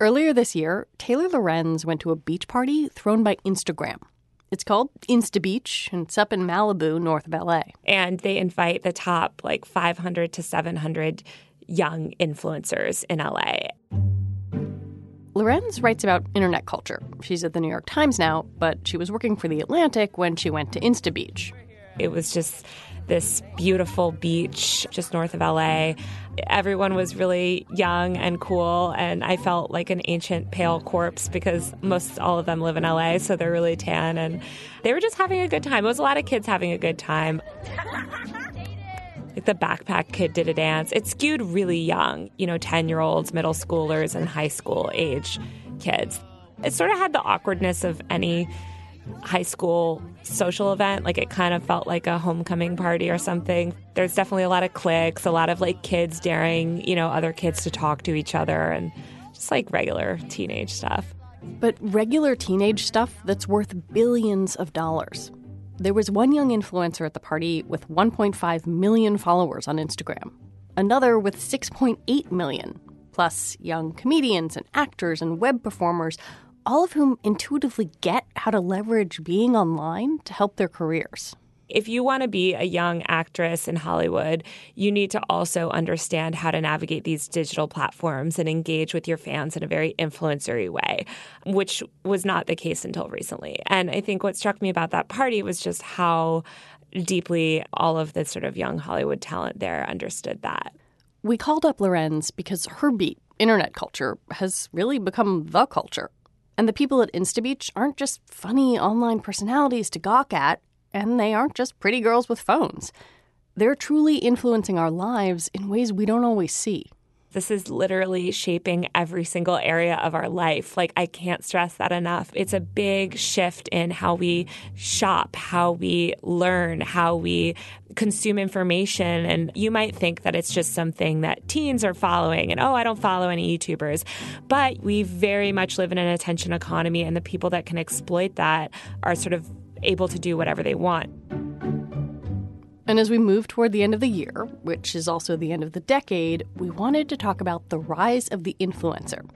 Earlier this year, Taylor Lorenz went to a beach party thrown by Instagram. It's called Insta Beach, and it's up in Malibu, north of LA. And they invite the top like 500 to 700 young influencers in LA. Lorenz writes about internet culture. She's at the New York Times now, but she was working for The Atlantic when she went to Insta Beach. It was just this beautiful beach just north of LA. Everyone was really young and cool, and I felt like an ancient pale corpse because most all of them live in LA, so they're really tan, and they were just having a good time. It was a lot of kids having a good time. Like the backpack kid did a dance. It skewed really young, you know, 10 year olds, middle schoolers, and high school age kids. It sort of had the awkwardness of any high school social event. Like it kind of felt like a homecoming party or something. There's definitely a lot of cliques, a lot of like kids daring, you know, other kids to talk to each other and just like regular teenage stuff. But regular teenage stuff that's worth billions of dollars. There was one young influencer at the party with 1.5 million followers on Instagram, another with 6.8 million, plus young comedians and actors and web performers all of whom intuitively get how to leverage being online to help their careers. If you want to be a young actress in Hollywood, you need to also understand how to navigate these digital platforms and engage with your fans in a very influencery way, which was not the case until recently. And I think what struck me about that party was just how deeply all of the sort of young Hollywood talent there understood that. We called up Lorenz because her beat, internet culture, has really become the culture. And the people at InstaBeach aren't just funny online personalities to gawk at, and they aren't just pretty girls with phones. They're truly influencing our lives in ways we don't always see. This is literally shaping every single area of our life. Like, I can't stress that enough. It's a big shift in how we shop, how we learn, how we consume information. And you might think that it's just something that teens are following and, oh, I don't follow any YouTubers. But we very much live in an attention economy, and the people that can exploit that are sort of able to do whatever they want. And as we move toward the end of the year, which is also the end of the decade, we wanted to talk about the rise of the influencer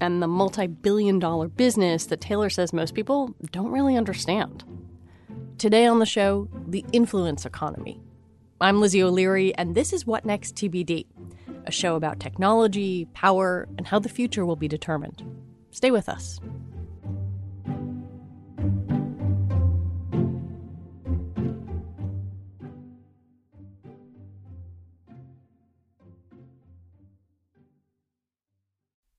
and the multi billion dollar business that Taylor says most people don't really understand. Today on the show, the influence economy. I'm Lizzie O'Leary, and this is What Next TBD, a show about technology, power, and how the future will be determined. Stay with us.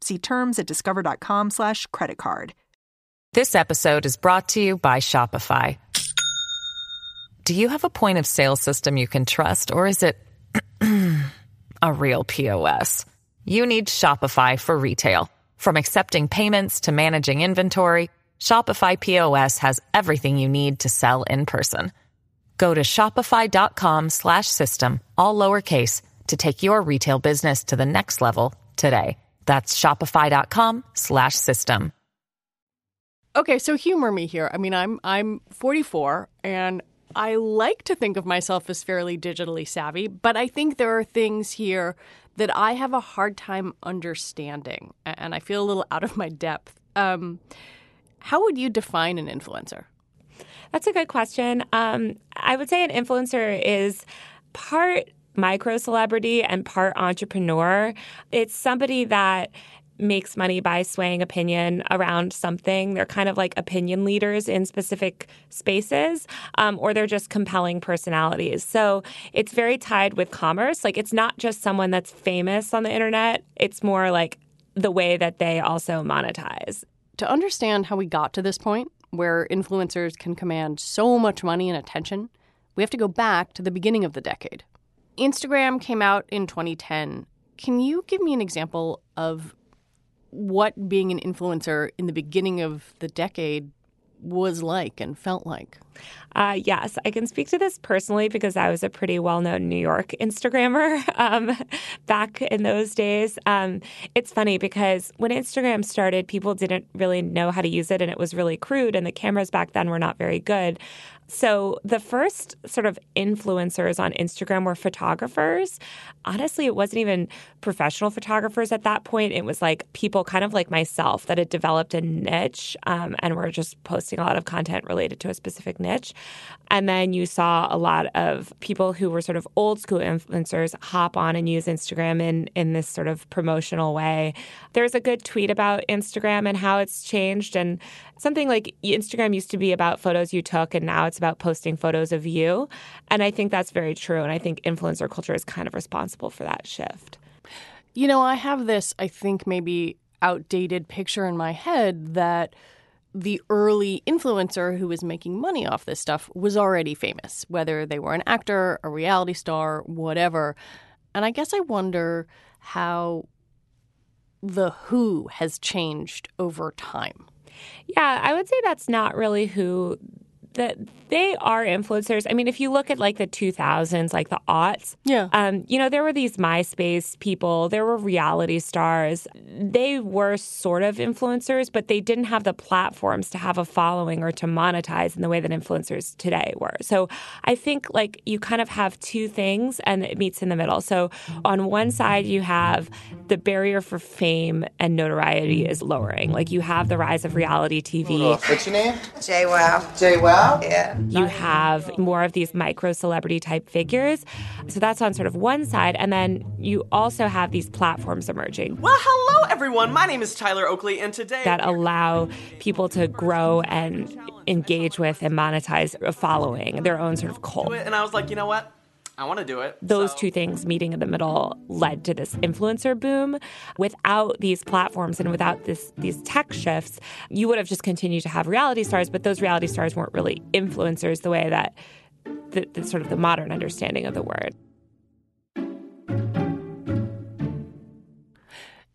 See terms at discover.com slash credit card. This episode is brought to you by Shopify. Do you have a point of sale system you can trust, or is it a real POS? You need Shopify for retail. From accepting payments to managing inventory, Shopify POS has everything you need to sell in person. Go to shopify.com slash system, all lowercase, to take your retail business to the next level today. That's shopify.com slash system. Okay, so humor me here. I mean, I'm I'm 44 and I like to think of myself as fairly digitally savvy, but I think there are things here that I have a hard time understanding, and I feel a little out of my depth. Um, how would you define an influencer? That's a good question. Um, I would say an influencer is part micro celebrity and part entrepreneur. It's somebody that makes money by swaying opinion around something. They're kind of like opinion leaders in specific spaces, um, or they're just compelling personalities. So it's very tied with commerce. Like it's not just someone that's famous on the internet, it's more like the way that they also monetize. To understand how we got to this point, where influencers can command so much money and attention, we have to go back to the beginning of the decade. Instagram came out in 2010. Can you give me an example of what being an influencer in the beginning of the decade was like and felt like? Uh, yes, I can speak to this personally because I was a pretty well known New York Instagrammer um, back in those days. Um, it's funny because when Instagram started, people didn't really know how to use it and it was really crude, and the cameras back then were not very good. So the first sort of influencers on Instagram were photographers. Honestly, it wasn't even professional photographers at that point. It was like people kind of like myself that had developed a niche um, and were just posting a lot of content related to a specific niche. And then you saw a lot of people who were sort of old school influencers hop on and use Instagram in, in this sort of promotional way. There's a good tweet about Instagram and how it's changed. And something like Instagram used to be about photos you took, and now it's about posting photos of you. And I think that's very true. And I think influencer culture is kind of responsible for that shift. You know, I have this, I think, maybe outdated picture in my head that the early influencer who was making money off this stuff was already famous, whether they were an actor, a reality star, whatever. And I guess I wonder how the who has changed over time. Yeah, I would say that's not really who that they are influencers. I mean, if you look at like the 2000s, like the aughts, yeah, um, you know, there were these MySpace people, there were reality stars. They were sort of influencers, but they didn't have the platforms to have a following or to monetize in the way that influencers today were. So I think like you kind of have two things and it meets in the middle. So on one side, you have the barrier for fame and notoriety is lowering. Like you have the rise of reality TV. What's your name? JWoww. Jay Wow? Yeah. You have more of these micro celebrity type figures. So that's on sort of one side. And then you also have these platforms emerging. Well, hello, everyone. My name is Tyler Oakley, and today. That allow people to grow and engage with and monetize a following, their own sort of cult. And I was like, you know what? I want to do it. Those So- two things meeting in the middle led to this influencer boom. Without these platforms and without this these tech shifts, you would have just continued to have reality stars, but those reality stars weren't really influencers the way that the, the sort of the modern understanding of the word.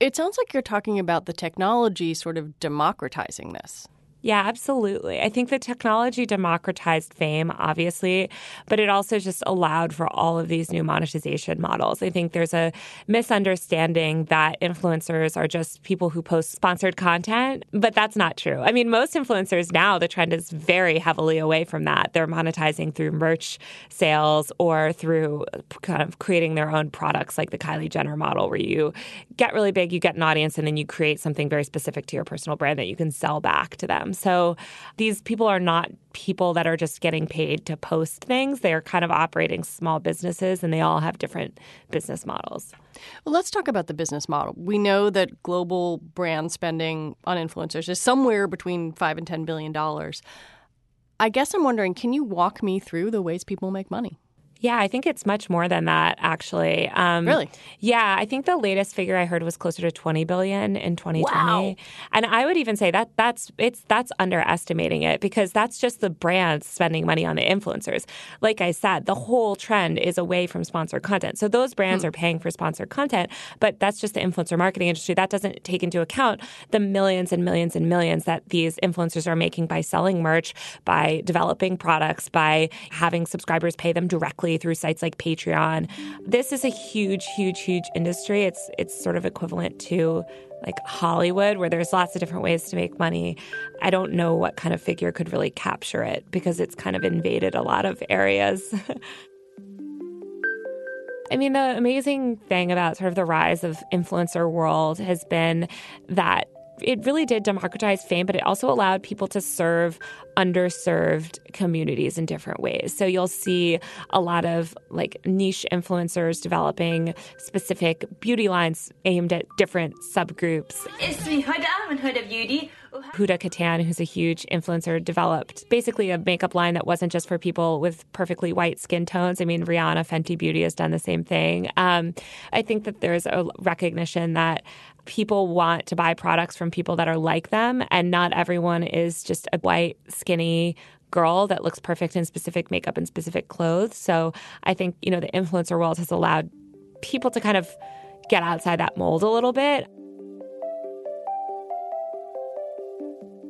It sounds like you're talking about the technology sort of democratizing this. Yeah, absolutely. I think the technology democratized fame, obviously, but it also just allowed for all of these new monetization models. I think there's a misunderstanding that influencers are just people who post sponsored content, but that's not true. I mean, most influencers now, the trend is very heavily away from that. They're monetizing through merch sales or through kind of creating their own products, like the Kylie Jenner model, where you get really big, you get an audience, and then you create something very specific to your personal brand that you can sell back to them. So these people are not people that are just getting paid to post things. They are kind of operating small businesses and they all have different business models. Well, let's talk about the business model. We know that global brand spending on influencers is somewhere between 5 and 10 billion dollars. I guess I'm wondering, can you walk me through the ways people make money? Yeah, I think it's much more than that, actually. Um, Really? Yeah, I think the latest figure I heard was closer to 20 billion in 2020. Wow. And I would even say that that's it's that's underestimating it because that's just the brands spending money on the influencers. Like I said, the whole trend is away from sponsored content. So those brands are paying for sponsored content, but that's just the influencer marketing industry. That doesn't take into account the millions and millions and millions that these influencers are making by selling merch, by developing products, by having subscribers pay them directly through sites like Patreon. This is a huge, huge, huge industry. It's it's sort of equivalent to like Hollywood, where there's lots of different ways to make money. I don't know what kind of figure could really capture it because it's kind of invaded a lot of areas. I mean, the amazing thing about sort of the rise of influencer world has been that it really did democratize fame, but it also allowed people to serve underserved communities in different ways. So you'll see a lot of like niche influencers developing specific beauty lines aimed at different subgroups. It's me Huda and Huda Beauty. Huda Kattan, who's a huge influencer, developed basically a makeup line that wasn't just for people with perfectly white skin tones. I mean, Rihanna Fenty Beauty has done the same thing. Um, I think that there's a recognition that people want to buy products from people that are like them, and not everyone is just a white, skinny, girl that looks perfect in specific makeup and specific clothes. So I think, you know, the influencer world has allowed people to kind of get outside that mold a little bit.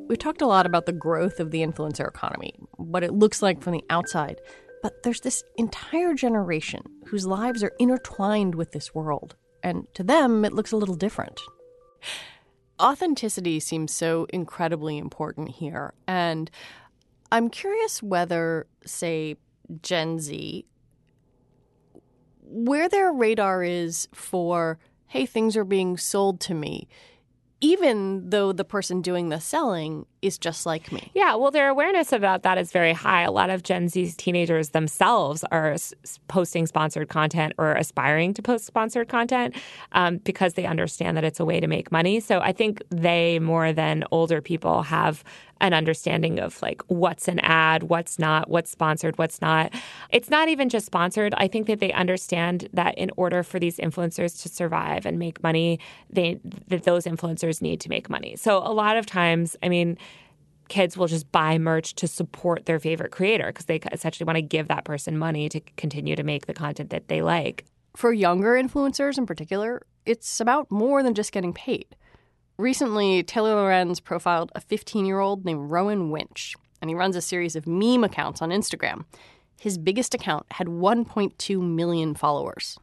We've talked a lot about the growth of the influencer economy, what it looks like from the outside. But there's this entire generation whose lives are intertwined with this world. And to them, it looks a little different. Authenticity seems so incredibly important here. And I'm curious whether, say, Gen Z, where their radar is for, hey, things are being sold to me even though the person doing the selling is just like me. Yeah, well, their awareness about that is very high. A lot of Gen Z teenagers themselves are s- posting sponsored content or aspiring to post sponsored content um, because they understand that it's a way to make money. So I think they, more than older people, have an understanding of like what's an ad, what's not, what's sponsored, what's not. It's not even just sponsored. I think that they understand that in order for these influencers to survive and make money, they that those influencers need to make money. So a lot of times, I mean, kids will just buy merch to support their favorite creator because they essentially want to give that person money to continue to make the content that they like. For younger influencers in particular, it's about more than just getting paid. Recently, Taylor Lorenz profiled a 15 year old named Rowan Winch, and he runs a series of meme accounts on Instagram. His biggest account had 1.2 million followers.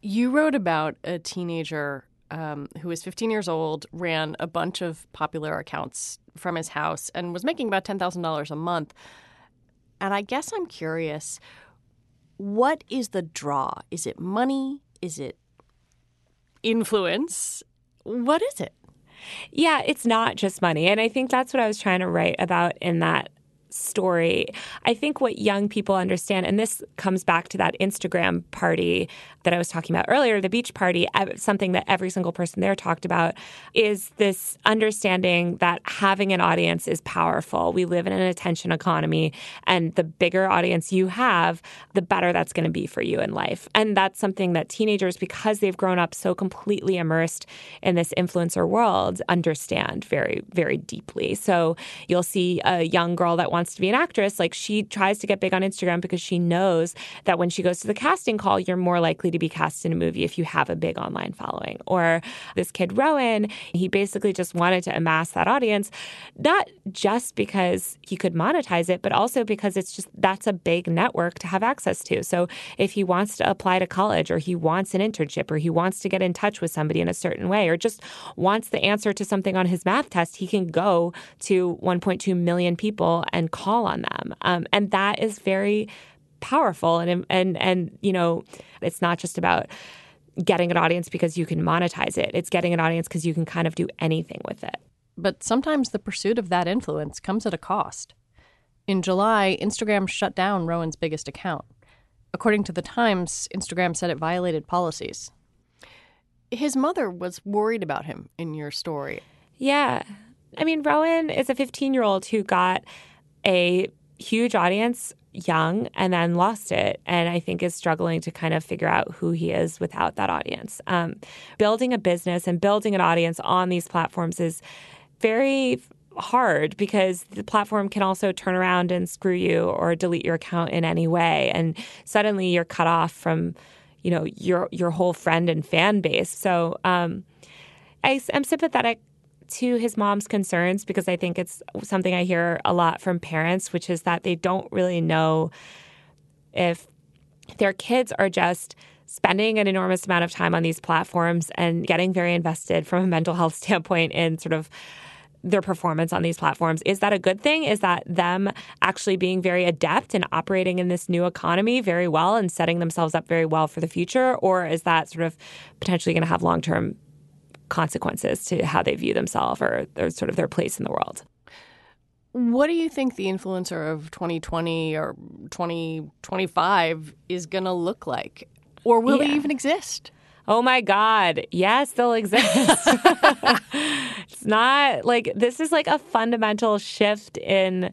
You wrote about a teenager um, who was 15 years old, ran a bunch of popular accounts from his house, and was making about $10,000 a month. And I guess I'm curious what is the draw? Is it money? Is it influence? What is it? Yeah, it's not just money. And I think that's what I was trying to write about in that story. I think what young people understand, and this comes back to that Instagram party that I was talking about earlier, the beach party, something that every single person there talked about, is this understanding that having an audience is powerful. We live in an attention economy, and the bigger audience you have, the better that's going to be for you in life. And that's something that teenagers, because they've grown up so completely immersed in this influencer world, understand very, very deeply. So you'll see a young girl that wants to be an actress, like she tries to get big on Instagram because she knows that when she goes to the casting call, you're more likely to be cast in a movie if you have a big online following. Or this kid, Rowan, he basically just wanted to amass that audience, not just because he could monetize it, but also because it's just that's a big network to have access to. So if he wants to apply to college or he wants an internship or he wants to get in touch with somebody in a certain way or just wants the answer to something on his math test, he can go to 1.2 million people and call on them. Um, and that is very powerful. And and and you know it's not just about getting an audience because you can monetize it. It's getting an audience because you can kind of do anything with it. But sometimes the pursuit of that influence comes at a cost. In july instagram shut down rowan's biggest account. According to the times instagram said it violated policies. His mother was worried about him in your story. Yeah. I mean rowan is a 15 year old who got a huge audience young and then lost it and i think is struggling to kind of figure out who he is without that audience. Um, building a business and building an audience on these platforms is very hard because the platform can also turn around and screw you or delete your account in any way and suddenly you're cut off from you know your your whole friend and fan base. So um, I, i'm sympathetic to his mom's concerns because I think it's something I hear a lot from parents, which is that they don't really know if their kids are just spending an enormous amount of time on these platforms and getting very invested from a mental health standpoint in sort of their performance on these platforms. Is that a good thing? Is that them actually being very adept and operating in this new economy very well and setting themselves up very well for the future? Or is that sort of potentially going to have long term consequences to how they view themselves or, or sort of their place in the world. What do you think the influencer of 2020 or 2025 is going to look like? Or will yeah. they even exist? Oh my God. Yes, they'll exist. it's not like this is like a fundamental shift in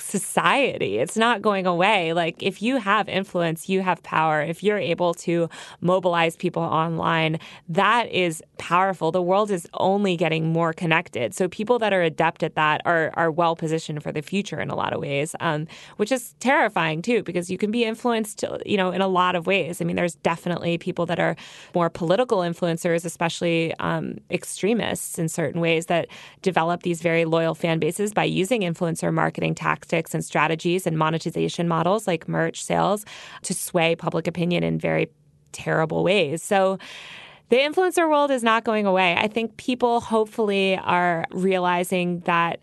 society. It's not going away. Like, if you have influence, you have power. If you're able to mobilize people online, that is powerful. The world is only getting more connected. So, people that are adept at that are, are well positioned for the future in a lot of ways, um, which is terrifying too, because you can be influenced, you know, in a lot of ways. I mean, there's definitely people that are more political influencers, especially um, extremists in certain ways, that develop these very loyal fan bases by using influencer marketing tactics tactics and strategies and monetization models like merch sales to sway public opinion in very terrible ways. So the influencer world is not going away. I think people hopefully are realizing that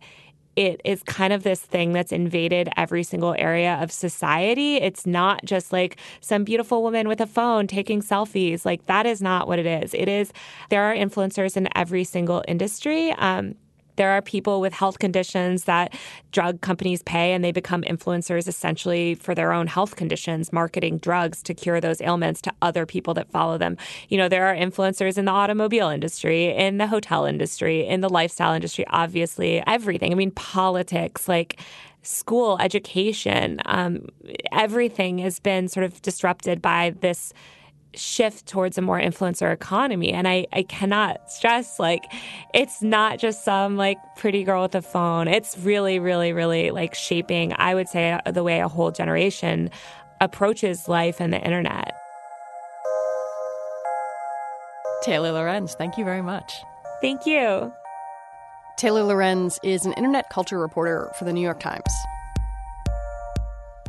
it is kind of this thing that's invaded every single area of society. It's not just like some beautiful woman with a phone taking selfies. Like, that is not what it is. It is, there are influencers in every single industry. Um, there are people with health conditions that drug companies pay and they become influencers essentially for their own health conditions, marketing drugs to cure those ailments to other people that follow them. You know, there are influencers in the automobile industry, in the hotel industry, in the lifestyle industry, obviously, everything. I mean, politics, like, school, education, um, everything has been sort of disrupted by this shift towards a more influencer economy. And I, I cannot stress like it's not just some like pretty girl with a phone. It's really, really, really like shaping, I would say, the way a whole generation approaches life and the internet. Taylor Lorenz, thank you very much. Thank you. Taylor Lorenz is an internet culture reporter for the New York Times.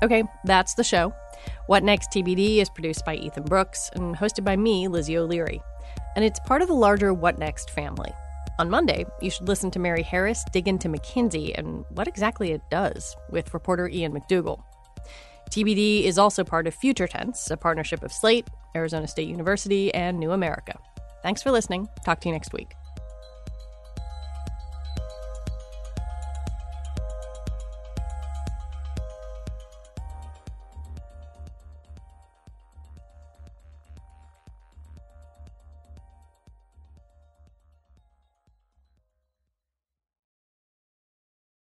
Okay, that's the show. What Next TBD is produced by Ethan Brooks and hosted by me, Lizzie O'Leary. And it's part of the larger What Next family. On Monday, you should listen to Mary Harris dig into McKinsey and what exactly it does with reporter Ian MacDougall. TBD is also part of Future Tense, a partnership of Slate, Arizona State University, and New America. Thanks for listening. Talk to you next week.